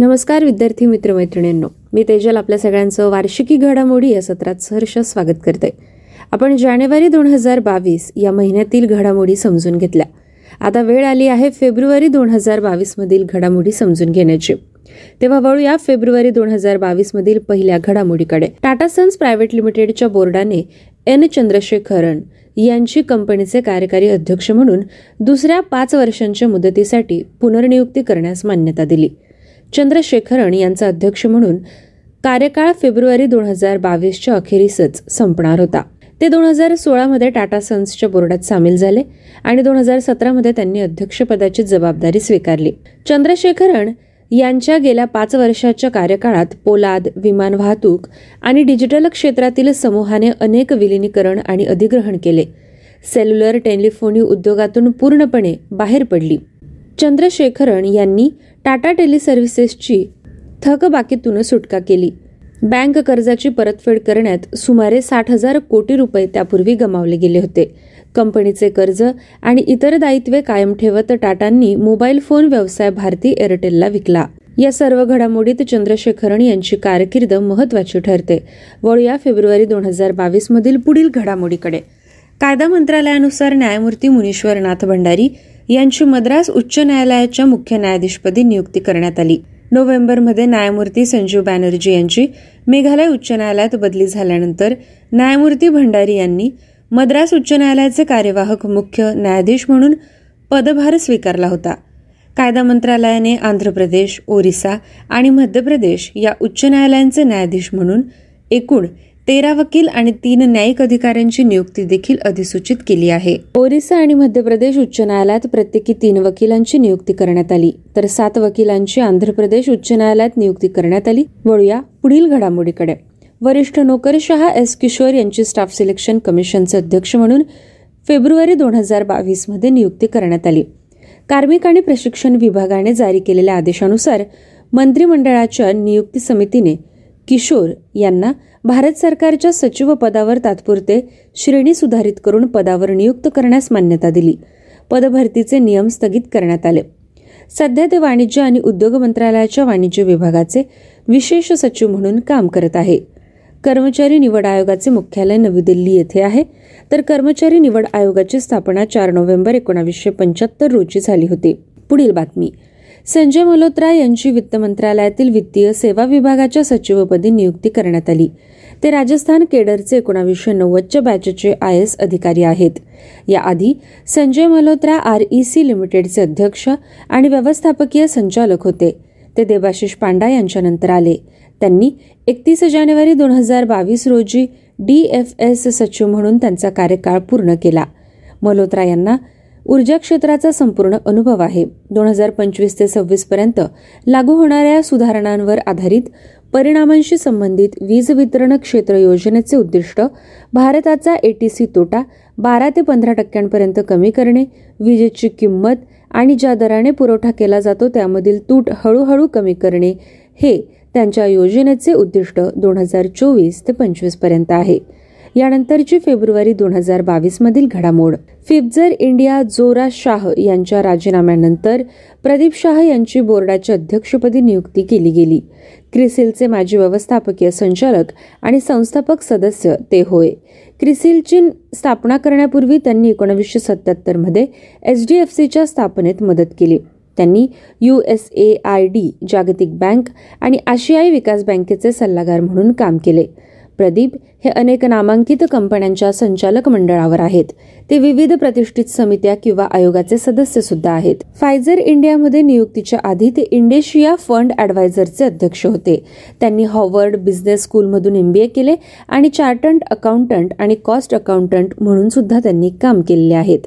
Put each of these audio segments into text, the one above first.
नमस्कार विद्यार्थी मित्रमैत्रिणींनो. मी तेजल आपल्या सगळ्यांचं वार्षिकी घडामोडी या सत्रात सहर्ष स्वागत करते. आपण जानेवारी दोन हजार बावीस या महिन्यातील घडामोडी समजून घेतल्या. आता वेळ आली आहे फेब्रुवारी दोन हजार बावीस मधील घडामोडी समजून घेण्याची. तेव्हा वळूया फेब्रुवारी दोन हजार बावीस मधील पहिल्या घडामोडीकडे. टाटा सन्स प्रायव्हेट लिमिटेडच्या बोर्डाने एन. चंद्रशेखरन यांची कंपनीचे कार्यकारी अध्यक्ष म्हणून दुसऱ्या पाच वर्षांच्या मुदतीसाठी पुनर्नियुक्ती करण्यास मान्यता दिली. चंद्रशेखरन यांचा अध्यक्ष म्हणून कार्यकाळ फेब्रुवारी दोन हजार बावीसच्या अखेरीसच संपणार होता. ते दोन हजार सोळामध्ये टाटा सन्सच्या बोर्डात सामील झाले आणि दोन हजार सतरामध्ये त्यांनी अध्यक्षपदाची जबाबदारी स्वीकारली. चंद्रशेखरन यांच्या गेल्या पाच वर्षाच्या कार्यकाळात पोलाद विमान वाहतूक आणि डिजिटल क्षेत्रातील समूहाने अनेक विलिनीकरण आणि अधिग्रहण केले. सेल्युलर टेलिफोनी उद्योगातून पूर्णपणे बाहेर पडली. चंद्रशेखरन यांनी टाटा टेलिसर्व्हिसेसची थकबाकीतून सुटका केली. बँक कर्जाची परतफेड करण्यात सुमारे साठ हजार कोटी रुपये त्यापूर्वी गमावले गेले होते. कंपनीचे कर्ज आणि इतर दायित्वे कायम ठेवत टाटांनी मोबाईल फोन व्यवसाय भारती एअरटेलला विकला. या सर्व घडामोडीत चंद्रशेखरन यांची कारकीर्द महत्वाची ठरते. वळूया फेब्रुवारी दोन हजार बावीस मधील पुढील घडामोडीकडे. कायदा मंत्रालयानुसार न्यायमूर्ती मुनीश्वरनाथ भंडारी यांची मद्रास उच्च न्यायालयाच्या मुख्य न्यायाधीशपदी नियुक्ती करण्यात आली. नोव्हेंबरमध्ये न्यायमूर्ती संजीव बॅनर्जी यांची मेघालय उच्च न्यायालयात बदली झाल्यानंतर न्यायमूर्ती भंडारी यांनी मद्रास उच्च न्यायालयाचे कार्यवाहक मुख्य न्यायाधीश म्हणून पदभार स्वीकारला होता. कायदा मंत्रालयाने आंध्र प्रदेश ओरिसा आणि मध्य प्रदेश या उच्च न्यायालयांचे न्यायाधीश म्हणून एकूण तेरा वकील आणि तीन न्यायिक अधिकाऱ्यांची नियुक्ती देखील अधिसूचित केली आहे. ओरिसा आणि मध्य प्रदेश उच्च न्यायालयात प्रत्येकी तीन वकिलांची नियुक्ती करण्यात आली. तर सात वकिलांची आंध्र प्रदेश उच्च न्यायालयात नियुक्ती करण्यात आली. वळूया पुढील घडामोडीकडे. वरिष्ठ नोकरशहा एस किशोर यांची स्टाफ सिलेक्शन कमिशनचे अध्यक्ष म्हणून फेब्रुवारी दोन हजार बावीसमध्ये नियुक्ती करण्यात आली. कार्मिक आणि प्रशिक्षण विभागाने जारी केलेल्या आदेशानुसार मंत्रिमंडळाच्या नियुक्ती समितीने किशोर यांना भारत सरकारच्या सचिव पदावर तात्पुरते श्रेणी सुधारित करून पदावर नियुक्त करण्यास मान्यता दिली. पदभरतीचे नियम स्थगित करण्यात आले. सध्या ते वाणिज्य आणि उद्योग मंत्रालयाच्या वाणिज्य विभागाचे विशेष सचिव म्हणून काम करत आहे. कर्मचारी निवड आयोगाचे मुख्यालय नवी दिल्ली येथे आहे. तर कर्मचारी निवड आयोगाची स्थापना चार नोव्हेंबर एकोणावीसशे पंच्याहत्तर रोजी झाली होती. पुढील बातमी. संजय मल्होत्रा यांची वित्त मंत्रालयातील वित्तीय सेवा विभागाच्या सचिवपदी नियुक्ती करण्यात आली. ते राजस्थान केडरचे एकोणावीसशे नव्वदच्या बॅचचे आय एस अधिकारी आहेत. याआधी Sanjay Malhotra R E C लिमिटेडचे अध्यक्ष आणि व्यवस्थापकीय संचालक होते. ते देबाशिष पांडा यांच्यानंतर आले. त्यांनी एकतीस जानेवारी दोन हजार बावीस रोजी डी एफ एस सचिव म्हणून त्यांचा कार्यकाळ पूर्ण केला. मल्होत्रा यांना ऊर्जा क्षेत्राचा संपूर्ण अनुभव आहे. दोन हजार पंचवीस ते सव्वीस पर्यंत लागू होणाऱ्या सुधारणांवर आधारित परिणामांशी संबंधित वीज वितरण क्षेत्र योजनेचे उद्दिष्ट भारताचा एटीसी तोटा बारा ते पंधरा टक्क्यांपर्यंत कमी करणे विजेची किंमत आणि ज्या दराने पुरवठा केला जातो त्यामधील तूट हळूहळू कमी करणे हे त्यांच्या योजनेचे उद्दिष्ट दोन हजार चोवीस ते पंचवीसपर्यंत आहे. यानंतरची फेब्रुवारी दोन हजार बावीस मधील घडामोड. फिफ्जर इंडिया जोरा शाह यांच्या राजीनाम्यानंतर प्रदीप शाह यांची बोर्डाच्या अध्यक्षपदी नियुक्ती केली गेली. क्रिसिलचे माजी व्यवस्थापकीय संचालक आणि संस्थापक सदस्य ते होय. क्रिसिलची स्थापना करण्यापूर्वी त्यांनी एकोणीसशे सत्याहत्तरमध्ये एच डी एफ सीच्या स्थापनेत मदत केली. त्यांनी U S A I D जागतिक बँक आणि आशियाई विकास बँकेचे सल्लागार म्हणून काम केले. प्रदीप हे अनेक नामांकित कंपन्यांच्या संचालक मंडळावर आहेत. ते विविध प्रतिष्ठित समित्या किंवा आयोगाचे सदस्य सुद्धा आहेत. फायझर इंडियामध्ये नियुक्तीच्या आधी ते इंडेशिया फंड ॲडवायझरचे अध्यक्ष होते. त्यांनी हॉवर्ड बिझनेस स्कूलमधून एमबीए केले आणि चार्टर्ड अकाउंटंट आणि कॉस्ट अकाउंटंट म्हणून सुद्धा त्यांनी काम केलेले आहेत.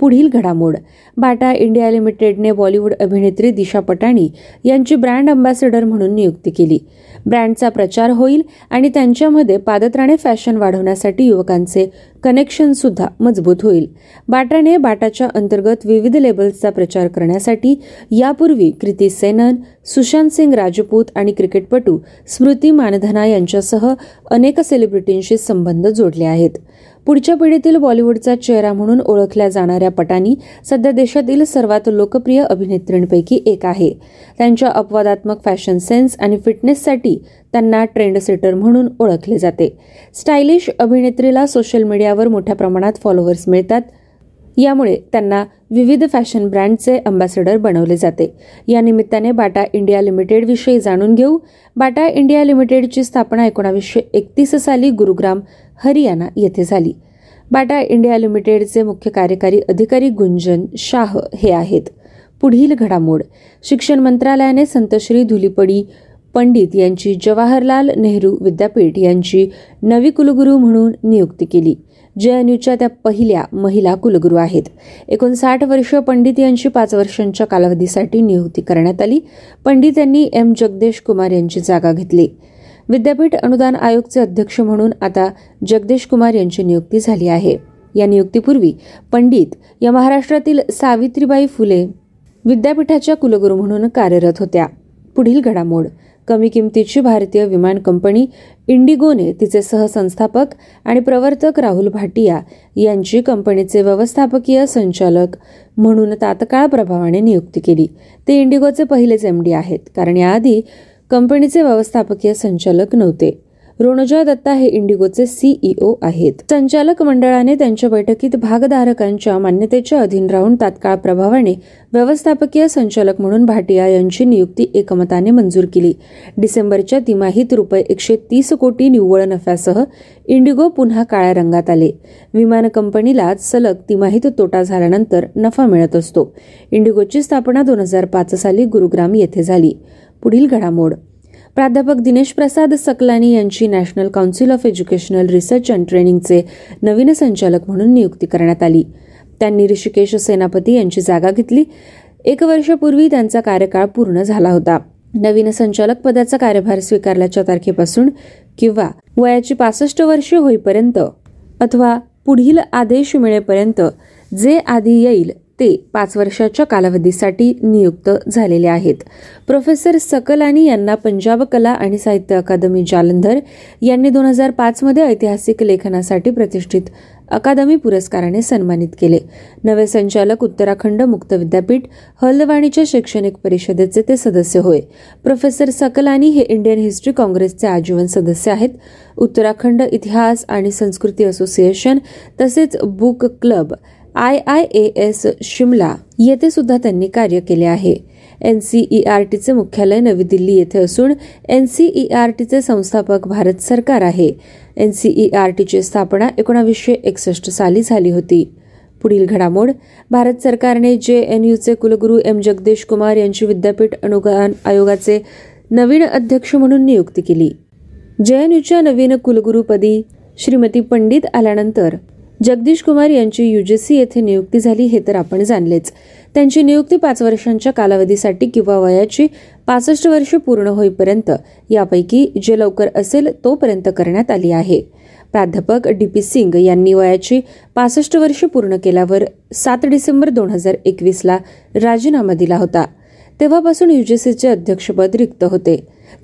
पुढील घडामोड. बाटा इंडिया लिमिटेडने बॉलिवूड अभिनेत्री दिशा पटाणी यांची ब्रँड अँबॅसेडर म्हणून नियुक्ती केली. ब्रँडचा प्रचार होईल आणि त्यांच्यामध्ये पादत्राणे फॅशन वाढवण्यासाठी युवकांचे कनेक्शन सुद्धा मजबूत होईल. बाटाने बाटाच्या अंतर्गत विविध लेबल्सचा प्रचार करण्यासाठी यापूर्वी कृती सेनन सुशांत सिंग राजपूत आणि क्रिकेटपटू स्मृती मानधना यांच्यासह अनेक सेलिब्रिटींशी संबंध जोडले आहेत. पुढच्या पिढीतील बॉलिवूडचा चेहरा म्हणून ओळखल्या जाणाऱ्या पटानी सध्या देशातील सर्वात लोकप्रिय अभिनेत्रींपैकी एक आहे. त्यांच्या अपवादात्मक फॅशन सेन्स आणि फिटनेससाठी त्यांना ट्रेंड सेटर म्हणून ओळखले जाते. स्टायलिश अभिनेत्रीला सोशल मीडियावर मोठ्या प्रमाणात फॉलोअर्स मिळतात. यामुळे त्यांना विविध फॅशन ब्रँडचे अँबॅसेडर बनवले जाते. या निमित्ताने बाटा इंडिया लिमिटेड विषयी जाणून घेऊ. बाटा इंडिया लिमिटेडची स्थापना एकोणावीसशे एकतीस साली गुरुग्राम हरियाणा येथे झाली. बाटा इंडिया लिमिटेडचे मुख्य कार्यकारी अधिकारी गुंजन शाह हे आहेत. पुढील घडामोड. शिक्षण मंत्रालयाने संतश्री धुलीपडी पंडित यांची जवाहरलाल नेहरू विद्यापीठ यांची नवी कुलगुरू म्हणून नियुक्ती केली. जेएनयूच्या त्या पहिल्या महिला कुलगुरू आहेत. एकोणसाठ वर्ष पंडित यांची पाच वर्षांच्या कालावधीसाठी नियुक्ती करण्यात आली. पंडित यांनी एम जगदेश कुमार यांची जागा घेतली. विद्यापीठ अनुदान आयोगचे अध्यक्ष म्हणून आता जगदीश कुमार यांची नियुक्ती झाली आहे. या नियुक्तीपूर्वी पंडित या महाराष्ट्रातील सावित्रीबाई फुले विद्यापीठाच्या कुलगुरू म्हणून कार्यरत होत्या. पुढील घडामोड. कमी किमतीची भारतीय विमान कंपनी इंडिगोने तिचे सहसंस्थापक आणि प्रवर्तक राहुल भाटिया यांची कंपनीचे व्यवस्थापकीय संचालक म्हणून तात्काळ प्रभावाने नियुक्ती केली. ते इंडिगोचे पहिलेच एमडी आहेत. कारण याआधी कंपनीचे व्यवस्थापकीय संचालक नव्हते. रोणजा दत्ता हे इंडिगोचे सीईओ आहेत. संचालक मंडळाने त्यांच्या बैठकीत भागधारकांच्या मान्यतेच्या अधीन राहून तात्काळ प्रभावाने व्यवस्थापकीय संचालक म्हणून भाटिया यांची नियुक्ती एकमताने मंजूर केली. डिसेंबरच्या तिमाहीत रुपये एकशे तीस कोटी निव्वळ नफ्यासह इंडिगो पुन्हा काळ्या रंगात आले. विमान कंपनीला सलग तिमाहीत तोटा झाल्यानंतर नफा मिळत असतो. इंडिगोची स्थापना दोन हजार पाच साली गुरुग्राम येथे झाली. पुढील घडामोड. प्राध्यापक दिनेश प्रसाद सकलानी यांची national council of educational research and ट्रेनिंगचे नवीन संचालक म्हणून नियुक्ती करण्यात आली. त्यांनी ऋषिकेश सेनापती यांची जागा घेतली. एक वर्षापूर्वी त्यांचा कार्यकाळ पूर्ण झाला होता. नवीन संचालक पदाचा कार्यभार स्वीकारल्याच्या तारखेपासून किंवा वयाची पासष्ट वर्षे होईपर्यंत अथवा पुढील आदेश मिळेपर्यंत जे आधी येईल ते पाच वर्षाच्या कालावधीसाठी नियुक्त झालेले आहेत. प्रोफेसर सकलानी यांना पंजाब कला आणि साहित्य अकादमी जालंधर यांनी दोन हजार पाचमध्ये ऐतिहासिक लेखनासाठी प्रतिष्ठित अकादमी पुरस्काराने सन्मानित केले. नवे संचालक उत्तराखंड मुक्त विद्यापीठ हल्दवाणीच्या शैक्षणिक परिषदेचे ते सदस्य होय. प्रोफेसर सकलानी हे इंडियन हिस्ट्री काँग्रेसचे आजीवन सदस्य आहेत. उत्तराखंड इतिहास आणि संस्कृती असोसिएशन तसेच book club I I A S Shimla येथे सुद्धा त्यांनी कार्य केले आहे. एन सी ई आर टीचे मुख्यालय नवी दिल्ली येथे असून एन सी ई आर टीचे संस्थापक भारत सरकार आहे. एन सी ई आर टीची स्थापना एकोणावीसशे एकसष्ट साली झाली होती. पुढील घडामोड भारत सरकारने जे एन यूचे कुलगुरू एम जगदेश कुमार यांची विद्यापीठ अनुदान आयोगाचे नवीन अध्यक्ष म्हणून नियुक्ती केली. जे एन यूच्या नवीन कुलगुरूपदी श्रीमती पंडित आल्यानंतर जगदीश कुमार यांची युजीसी येथे नियुक्ती झाली हे तर आपण जाणलेच. त्यांची नियुक्ती पाच वर्षांच्या कालावधीसाठी किंवा वयाची पासष्ट वर्ष पूर्ण होईपर्यंत यापैकी जे लवकर असेल तोपर्यंत करण्यात आली आहे. प्राध्यापक डी पी सिंग यांनी वयाची पासष्ट वर्ष पूर्ण केल्यावर सात डिसेंबर दोन हजार एकवीसला राजीनामा दिला होता. तेव्हापासून युजीसीचे अध्यक्षपद रिक्त होते.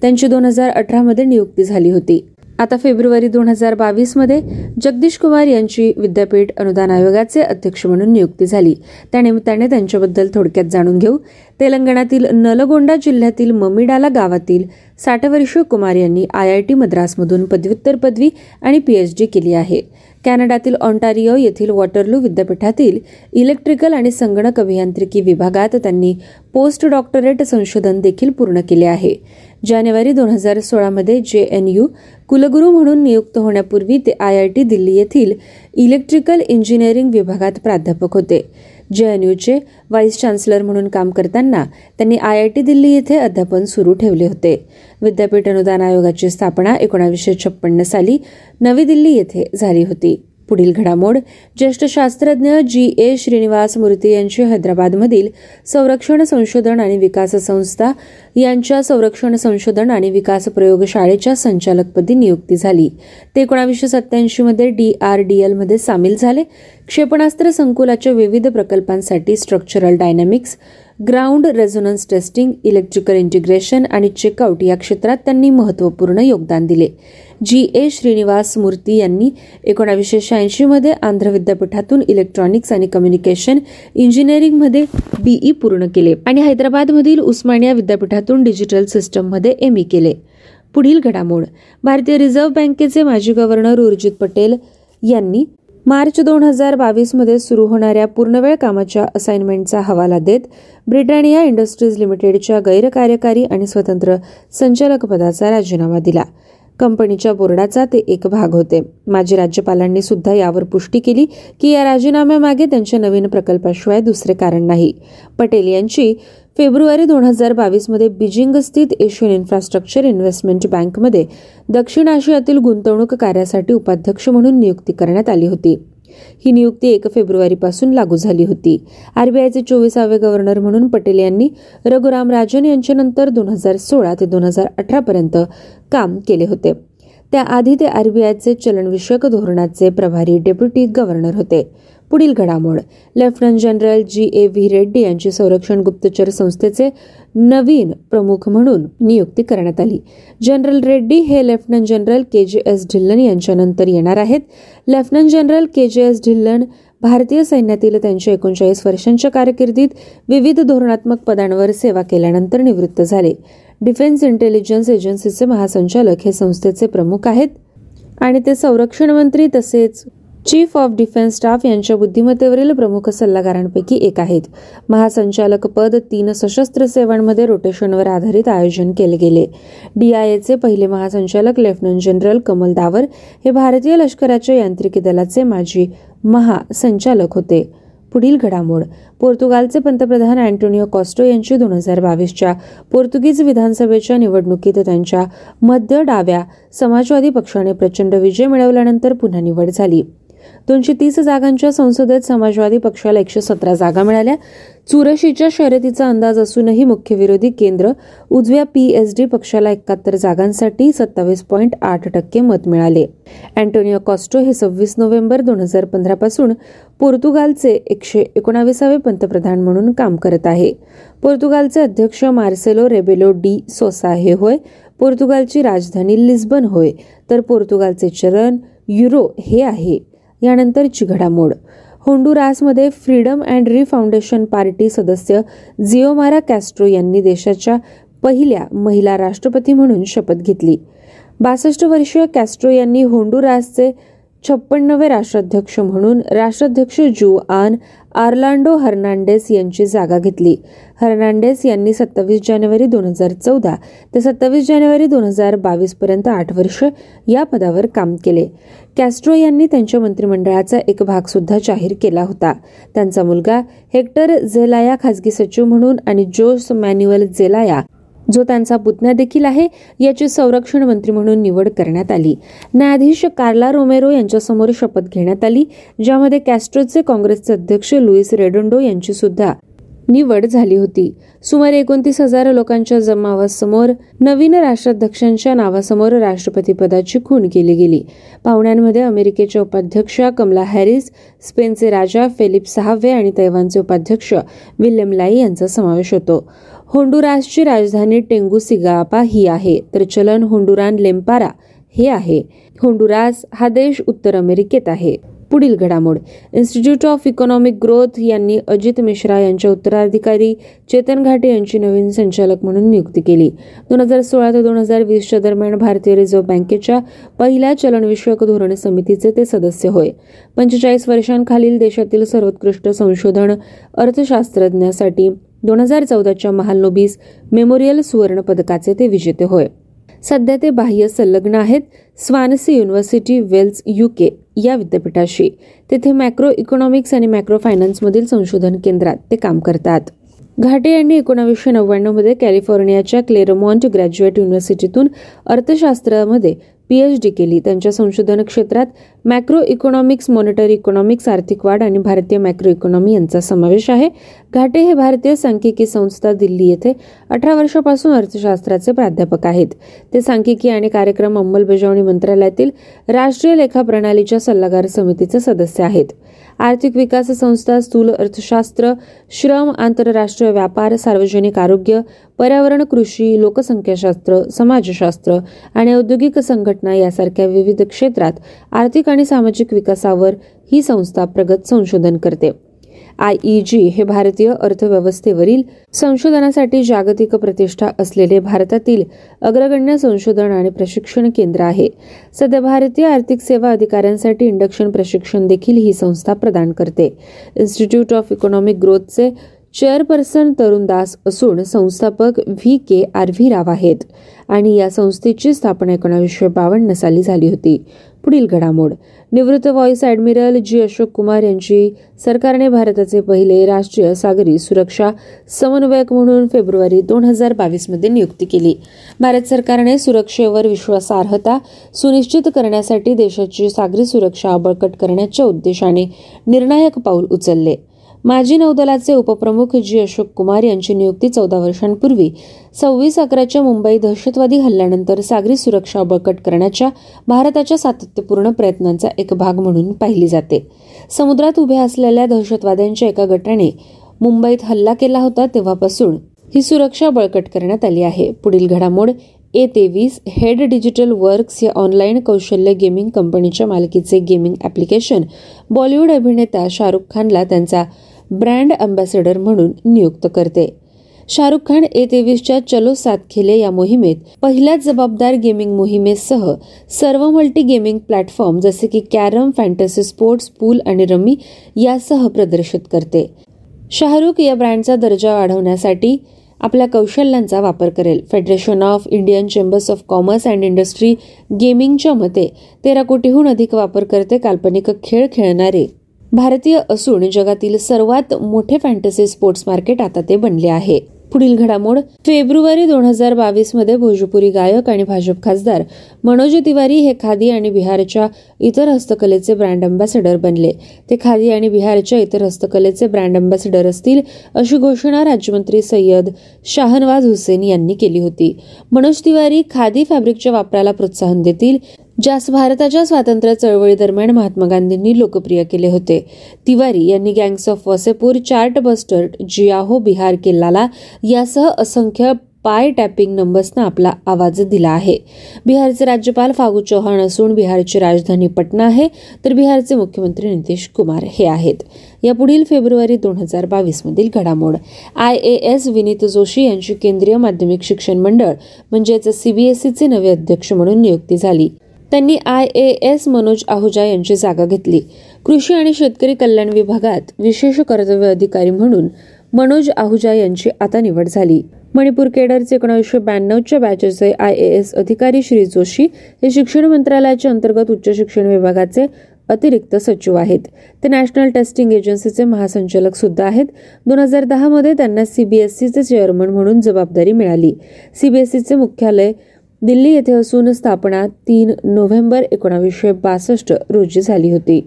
त्यांची दोन हजार अठरामध्ये नियुक्ती झाली होती. आता फेब्रुवारी दोन हजार बावीसमध्ये जगदीश कुमार यांची विद्यापीठ अनुदान आयोगाचे अध्यक्ष म्हणून नियुक्ती झाली. त्यानिमित्ताने त्यांच्याबद्दल थोडक्यात जाणून घेऊ. तेलंगणातील नलगोंडा जिल्ह्यातील ममिडाला गावातील साठ वर्षीय कुमार यांनी आय आय टी मद्रासमधून पदव्युत्तर पदवी आणि पीएचडी केली आहे. कॅनडातील ऑन्टारिओ येथील वॉटरलू विद्यापीठातील इलेक्ट्रिकल आणि संगणक अभियांत्रिकी विभागात त्यांनी पोस्ट डॉक्टरेट संशोधन देखील पूर्ण केले आहे. जानेवारी दोन हजार सोळामध्ये जे एन यू कुलगुरू म्हणून नियुक्त होण्यापूर्वी ते आय आय टी दिल्ली येथील इलेक्ट्रिकल इंजिनिअरिंग विभागात प्राध्यापक होते. जे एन यूचे व्हाईस चान्सलर म्हणून काम करताना त्यांनी आय आय टी दिल्ली येथे अध्यापन सुरू ठेवले होते. विद्यापीठ अनुदान आयोगाची स्थापना एकोणावीसशे छप्पन्न साली नवी दिल्ली येथे झाली होती. पुढील घडामोड. ज्येष्ठ शास्त्रज्ञ जी. ए. श्रीनिवास मूर्ती यांची हैदराबादमधील संरक्षण संशोधन आणि विकास संस्था यांच्या संरक्षण संशोधन आणि विकास प्रयोगशाळेच्या संचालकपदी नियुक्ती झाली. ते एकोणावीसशे सत्त्याऐंशीमध्ये डी आर डी एलमध्ये सामील झाले. क्षेपणास्त्र संकुलाच्या विविध प्रकल्पांसाठी structural dynamics ground resonance testing electrical integration आणि चेकआउट या क्षेत्रात त्यांनी महत्त्वपूर्ण योगदान दिले. जी. ए. श्रीनिवास मूर्ती यांनी एकोणावीसशे शहाऐंशीमध्ये आंध्र विद्यापीठातून इलेक्ट्रॉनिक्स आणि कम्युनिकेशन इंजिनिअरिंगमध्ये बीई पूर्ण केले आणि हैदराबादमधील उस्मानिया विद्यापीठातून डिजिटल सिस्टममध्ये एम ई केले. पुढील घडामोड. भारतीय रिझर्व्ह बँकेचे माजी गव्हर्नर उर्जित पटेल यांनी मार्च दोन हजार बावीसमध्ये सुरू होणाऱ्या पूर्णवेळ कामाच्या असाइनमेंटचा हवाला देत ब्रिटानिया इंडस्ट्रीज लिमिटेडच्या गैरकार्यकारी आणि स्वतंत्र संचालक पदाचा राजीनामा दिला. कंपनीच्या बोर्डाचा ते एक भाग होते. माजी राज्यपालांनी सुद्धा यावर पुष्टी केली की या राजीनाम्यामागे त्यांच्या नवीन प्रकल्पाशिवाय दुसरे कारण नाही. पटेल यांची फेब्रुवारी दोन हजार बावीसमध्ये बीजिंग स्थित एशियन इन्फ्रास्ट्रक्चर इन्व्हेस्टमेंट बँकमध्ये दक्षिण आशियातील गुंतवणूक कार्यासाठी उपाध्यक्ष म्हणून नियुक्ती करण्यात आली होती. ही नियुक्ती एक फेब्रुवारीपासून लागू झाली होती. आरबीआयचे चोवीसावे गव्हर्नर म्हणून पटेल यांनी रघुराम राजन यांच्यानंतर दोन हजार सोळा ते दोन हजार अठरापर्यंत काम केले होते. त्याआधी ते आरबीआयचे चलनविषयक धोरणाचे प्रभारी डेप्युटी गव्हर्नर होते. पुढील घडामोड. Lieutenant general G A V Reddy यांची संरक्षण गुप्तचर संस्थेचे नवीन प्रमुख म्हणून नियुक्ती करण्यात आली. जनरल रेड्डी हे लेफ्टनंट जनरल के जे एस ढिल्लन यांच्यानंतर येणार आहेत. लेफ्टनंट जनरल के जे एस ढिल्लन भारतीय सैन्यातील त्यांच्या एकोणचाळीस वर्षांच्या कारकिर्दीत विविध धोरणात्मक पदांवर सेवा केल्यानंतर निवृत्त झाले. डिफेन्स इंटेलिजन्स एजन्सीचे महासंचालक हे संस्थेचे प्रमुख आहेत. आणि ते संरक्षण मंत्री तसेच चीफ ऑफ डिफेन्स स्टाफ यांच्या बुद्धिमत्तेवरील प्रमुख सल्लागारांपैकी एक आहेत. महासंचालक पद तीन सशस्त्र सेवांमध्ये रोटेशनवर आधारित आयोजन केले गेले. डीआयएचे पहिले महासंचालक लेफ्टनंट जनरल कमल दावर हे भारतीय लष्कराच्या यांत्रिकी दलाचे माजी महासंचालक होते. पुढील घडामोड. पोर्तुगालचे पंतप्रधान अँटोनिओ कॉस्टो यांची दोन हजार बावीसच्या पोर्तुगीज विधानसभेच्या निवडणुकीत त्यांच्या मध्य डाव्या समाजवादी पक्षाने प्रचंड विजय मिळवल्यानंतर पुन्हा निवड झाली. दोनशे तीस जागांच्या संसदेत समाजवादी पक्षाला एकशे सतरा जागा मिळाल्या. चुरशीच्या शर्यतीचा अंदाज असूनही मुख्य विरोधी केंद्र उजव्या पीएसडी पक्षाला एकाहत्तर जागांसाठी सत्तावीस पॉईंट आठ टक्के मत मिळाले. अँटोनिओ कॉस्टो हे सव्वीस नोव्हेंबर दोन हजार पंधरा पासून पोर्तुगालचे एकशे एकोणावीसावे पंतप्रधान म्हणून काम करत आहे. पोर्तुगालचे अध्यक्ष मार्सेलो रेबेलो डी सोसा हे होय. पोर्तुगालची राजधानी लिस्बन होय. तर पोर्तुगालचे चलन युरो हे आहे. यानंतरची घडामोड होंडुरासमध्ये freedom and refoundation party सदस्य जिओमारा कॅस्ट्रो यांनी देशाच्या पहिल्या महिला राष्ट्रपती म्हणून शपथ घेतली. बासष्ट वर्षीय कॅस्ट्रो यांनी होंडुरासचे छप्पन्नवे राष्ट्राध्यक्ष म्हणून राष्ट्राध्यक्ष जू आन आर्लांडो हर्नांडेस यांची जागा घेतली. हर्नांडेस यांनी सत्तावीस जानेवारी दोन हजार चौदा ते सत्तावीस जानेवारी दोन हजार बावीस पर्यंत आठ वर्ष या पदावर काम केले. कॅस्ट्रो यांनी त्यांच्या मंत्रिमंडळाचा एक भाग सुद्धा जाहीर केला होता. त्यांचा मुलगा हेक्टर झेलाया खासगी सचिव म्हणून आणि जोस मॅन्युअल झेलाया जो त्यांचा पुतण्या देखील आहे याची संरक्षण मंत्री म्हणून निवड करण्यात आली. न्यायाधीश कार्ला रोमेरो यांच्यासमोर शपथ घेण्यात आली ज्यामध्ये कॅस्ट्रोचे काँग्रेसचे अध्यक्ष लुईस रेडोंडो यांची सुद्धा निवड झाली होती. सुमारे एकोणतीस हजार लोकांच्या जमावासमोर नवीन राष्ट्राध्यक्षांच्या नावासमोर राष्ट्रपती पदाची खून केली गेली. पाहुण्यांमध्ये अमेरिकेच्या उपाध्यक्षा कमला हॅरिस स्पेनचे राजा फेलिप सहावे आणि तैवानचे उपाध्यक्ष विल्यम लाई यांचा समावेश होतो. होंडुरासची राजधानी टेंगुसिगापा ही आहे तर चलन होंडुरान लेम्पारा हे आहे. होंडुरास हा देश उत्तर अमेरिकेत आहे. पुढील घडामोड. इन्स्टिट्यूट ऑफ इकॉनॉमिक ग्रोथ यांनी अजित मिश्रा यांच्या उत्तराधिकारी चेतन घाटे यांची नवीन संचालक म्हणून नियुक्ती केली. दोन हजार सोळा ते दोन हजार वीसच्या दरम्यान भारतीय रिझर्व्ह बँकेच्या पहिल्या चलनविषयक धोरण समितीचे ते सदस्य होय. पंचेचाळीस वर्षांखालील देशातील सर्वोत्कृष्ट संशोधन अर्थशास्त्रज्ञासाठी दोन हजार चौदाच्या महालनोबीस मेमोरियल सुवर्ण पदकाचे ते विजेते होय. सध्या ते बाह्य संलग्न आहेत स्वानसी युनिव्हर्सिटी वेल्स युके या विद्यापीठाशी. तेथे मॅक्रो इकॉनॉमिक्स आणि मॅक्रो फायनान्समधील संशोधन केंद्रात ते काम करतात. घाटे यांनी एकोणावीसशे नव्याण्णवमध्ये कॅलिफोर्नियाच्या क्लेरमॉन्ट ग्रॅज्युएट युनिव्हर्सिटीतून अर्थशास्त्रामध्ये पीएचडी केली. त्यांच्या संशोधन क्षेत्रात मॅक्रो इकॉनॉमिक्स मॉनिटरी इकॉनॉमिक्स आर्थिक वाढ आणि भारतीय मॅक्रो इकॉनॉमी यांचा समावेश आहे. घाटे हे भारतीय सांख्यिकी संस्था दिल्ली येथे अठरा वर्षापासून अर्थशास्त्राचे प्राध्यापक आहेत. ते सांख्यिकी आणि कार्यक्रम अंमलबजावणी मंत्रालयातील राष्ट्रीय लेखा प्रणालीच्या सल्लागार समितीचे सदस्य आहेत. आर्थिक विकास संस्था स्थूल अर्थशास्त्र श्रम आंतरराष्ट्रीय व्यापार सार्वजनिक आरोग्य पर्यावरण कृषी लोकसंख्याशास्त्र समाजशास्त्र आणि औद्योगिक संघटना यासारख्या विविध क्षेत्रात आर्थिक आणि सामाजिक विकासावर ही संस्था प्रगत संशोधन करते. आयईजी हे भारतीय अर्थव्यवस्थेवरील संशोधनासाठी जागतिक प्रतिष्ठा असलेले भारतातील अग्रगण्य संशोधन आणि प्रशिक्षण केंद्र आहे. सध्या भारतीय आर्थिक सेवा अधिकाऱ्यांसाठी इंडक्शन प्रशिक्षण देखील ही संस्था प्रदान करते. इन्स्टिट्यूट ऑफ इकॉनॉमिक ग्रोथचे चेअरपर्सन तरुण दास असून संस्थापक V K R V Rao आहेत आणि या संस्थेची स्थापना एकोणावीसशे बावन्न साली झाली होती. पुढील घडामोड. निवृत्त vice admiral G Ashok Kumar यांची सरकारने भारताचे पहिले राष्ट्रीय सागरी सुरक्षा समन्वयक म्हणून फेब्रुवारी दोन हजार बावीसमध्ये नियुक्ती केली. भारत सरकारने सुरक्षेवर विश्वासार्हता सुनिश्चित करण्यासाठी देशाची सागरी सुरक्षा बळकट करण्याच्या उद्देशाने निर्णायक पाऊल उचलले. माजी नौदलाचे उपप्रमुख जी अशोक कुमार यांची नियुक्ती चौदा वर्षांपूर्वी सव्वीस अकराच्या मुंबई दहशतवादी हल्ल्यानंतर सागरी सुरक्षा बळकट करण्याच्या भारताच्या सातत्यपूर्ण प्रयत्नांचा एक भाग म्हणून पाहिली जाते. समुद्रात उभ्या असलेल्या दहशतवाद्यांच्या एका गटाने मुंबईत हल्ला केला होता तेव्हापासून ही सुरक्षा बळकट करण्यात आली आहे. पुढील घडामोड ए तेवीस हेड डिजिटल वर्क्स या ऑनलाईन कौशल्य गेमिंग कंपनीच्या मालकीचे गेमिंग ॲप्लिकेशन बॉलिवूड अभिनेता शाहरुख खानला त्यांचा ब्रँड अँबॅसेडर म्हणून नियुक्त करते. शाहरुख खान ए तेवीसच्या चलो सात खेले या मोहिमेत पहिल्याच जबाबदार गेमिंग मोहिमेसह सर्व मल्टी गेमिंग प्लॅटफॉर्म जसे की कॅरम फॅन्टसी स्पोर्ट्स पूल आणि रमी यासह प्रदर्शित करते. शाहरुख या ब्रँडचा दर्जा वाढवण्यासाठी आपल्या कौशल्यांचा वापर करेल. Federation of Indian chambers of commerce and industry गेमिंगच्या मते तेरा कोटीहून अधिक वापरकर्ते काल्पनिक खेळ खेळणारे भारतीय असून जगातील सर्वात मोठे फॅन्टसी स्पोर्ट्स मार्केट आता ते बनले आहे. पुढील घडामोड फेब्रुवारी दोन हजार बावीसमध्ये भोजपुरी गायक आणि भाजप खासदार मनोज तिवारी हे खादी आणि बिहारच्या इतर हस्तकलेचे ब्रँड अँबॅसेडर बनले. ते खादी आणि बिहारच्या इतर हस्तकलेचे ब्रँड अँबॅसेडर असतील अशी घोषणा राज्यमंत्री सय्यद शाहनवाज हुसेन यांनी केली होती. मनोज तिवारी खादी फॅब्रिकच्या वापराला प्रोत्साहन देतील ज्यास भारताच्या स्वातंत्र्य चळवळी दरम्यान महात्मा गांधींनी लोकप्रिय केले होते. तिवारी यांनी gangs of Wasseypur chart buster जियाहो Bihar किल्लाला यासह असंख्य पाय टॅपिंग नंबर्सनं आपला आवाज दिला आहे. बिहारचे राज्यपाल फागू चौहान असून बिहारची राजधानी पटना आहे तर बिहारचे मुख्यमंत्री नितीश कुमार हे आहेत. या पुढील फेब्रुवारी दोन हजार बावीस मधील घडामोड. I A S Vineet Joshi यांची केंद्रीय माध्यमिक शिक्षण मंडळ म्हणजेच सीबीएसईचे नवे अध्यक्ष म्हणून नियुक्ती झाली. त्यांनी I A S Manoj Ahuja यांची जागा घेतली. कृषी आणि शेतकरी कल्याण विभागात विशेष कर्तव्य अधिकारी म्हणून मनोज आहुजा यांची आता निवड झाली. मणिपूर केडरचे एकोणीसशे ब्याण्णवच्या बॅचचे आय ए एस अधिकारी श्री जोशी हे शिक्षण मंत्रालयाच्या अंतर्गत उच्च शिक्षण विभागाचे अतिरिक्त सचिव आहेत. ते नॅशनल टेस्टिंग एजन्सीचे महासंचालक सुद्धा आहेत. दोन हजार दहामध्ये त्यांना सीबीएसईचे चेअरमन म्हणून जबाबदारी मिळाली. सीबीएसईचे मुख्यालय दिल्ली येथे असून स्थापना तीन नोव्हेंबर एकोणावीसशे बासष्ट रोजी झाली होती.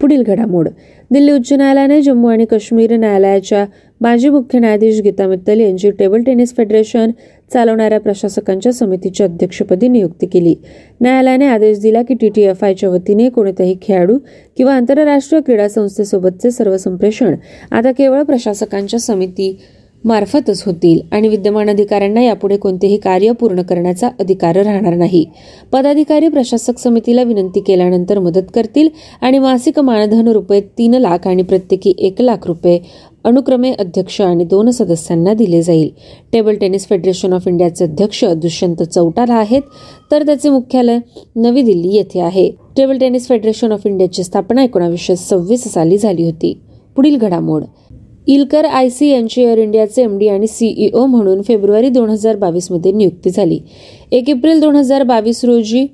पुढील घडामोड. दिल्ली उच्च न्यायालयाने जम्मू आणि काश्मीर न्यायालयाच्या माजी मुख्य न्यायाधीश गीता मित्तल यांची टेबल टेनिस फेडरेशन चालवणाऱ्या प्रशासकांच्या समितीच्या अध्यक्षपदी नियुक्ती केली. न्यायालयाने आदेश दिला की टीटीएफआयच्या वतीने कोणत्याही खेळाडू किंवा आंतरराष्ट्रीय क्रीडा संस्थेसोबतचे सर्व संप्रेषण आता केवळ प्रशासकांच्या समिती मार्फतच होतील आणि विद्यमान अधिकाऱ्यांना यापुढे कोणतेही कार्य पूर्ण करण्याचा अधिकार राहणार नाही. पदाधिकारी प्रशासक समितीला विनंती केल्यानंतर मदत करतील आणि मासिक मानधन रुपये तीन लाख आणि प्रत्येकी एक लाख रुपये अनुक्रमे अध्यक्ष आणि दोन सदस्यांना दिले जाईल. टेबल टेनिस फेडरेशन ऑफ इंडियाचे अध्यक्ष दुष्यंत चौटाला आहेत तर त्याचे मुख्यालय नवी दिल्ली येथे आहे. टेबल टेनिस फेडरेशन ऑफ इंडियाची स्थापना एकोणावीसशे सव्वीस साली झाली होती. पुढील घडामोड. इलकर आय सी यांची एअर इंडियाचे एमडी आणि सीईओ म्हणून फेब्रुवारी दोन हजार बावीसमध्ये नियुक्ती झाली. एक एप्रिल दोन हजार बावीस रोजी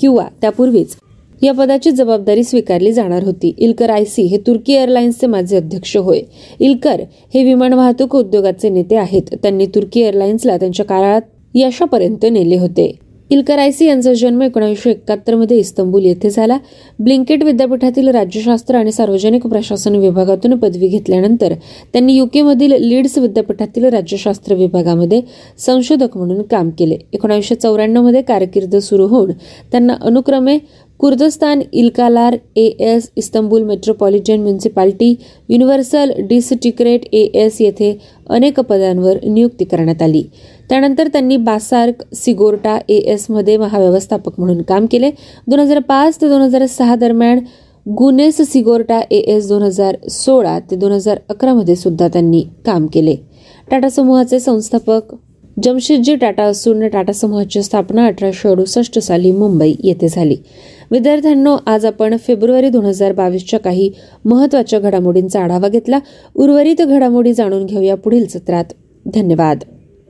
किंवा त्यापूर्वीच या पदाची जबाबदारी स्वीकारली जाणार होती. इलकर आयसी हे तुर्की एअरलाइन्सचे माझे अध्यक्ष होय. इलकर हे विमान वाहतूक उद्योगाचे नेते आहेत. त्यांनी तुर्की एअरलाइन्सला त्यांच्या काळात यशापर्यंत नेले होते. इल्करायसी यांचा जन्म एकोणीसशे एकाहत्तरमध्ये इस्तंबूल येथे झाला. ब्लिंकेट विद्यापीठातील राज्यशास्त्र आणि सार्वजनिक प्रशासन विभागातून पदवी घेतल्यानंतर त्यांनी युकेमधील लीड्स विद्यापीठातील राज्यशास्त्र विभागामध्ये संशोधक म्हणून काम केले. एकोणीसशे चौऱ्याण्णवमध्ये कारकीर्द सुरू होऊन त्यांना अनुक्रमे Kurtsan Ilaclar A S Istanbul metropolitan municipality universal डिस्टिक्रेट A S येथे अनेक पदांवर नियुक्ती करण्यात आली. त्यानंतर त्यांनी बासार्क सिगोर्टा ए एसमध्ये महाव्यवस्थापक म्हणून काम केले. दोन हजार पाच ते दोन हजार सहा दरम्यान गुनेस सिगोर्टा ए एस दोन हजार सोळा ते दोन हजार अकरामध्ये सुद्धा त्यांनी काम केले. टाटा समूहाचे संस्थापक जमशेदजी टाटा असून टाटा समूहाची स्थापना अठराशे अडुसष्ट साली मुंबई येथे झाली. विद्यार्थ्यांनो आज आपण फेब्रुवारी दोन हजार बावीसच्या काही महत्त्वाच्या घडामोडींचा आढावा घेतला. उर्वरित घडामोडी जाणून घेऊया पुढील सत्रात. धन्यवाद.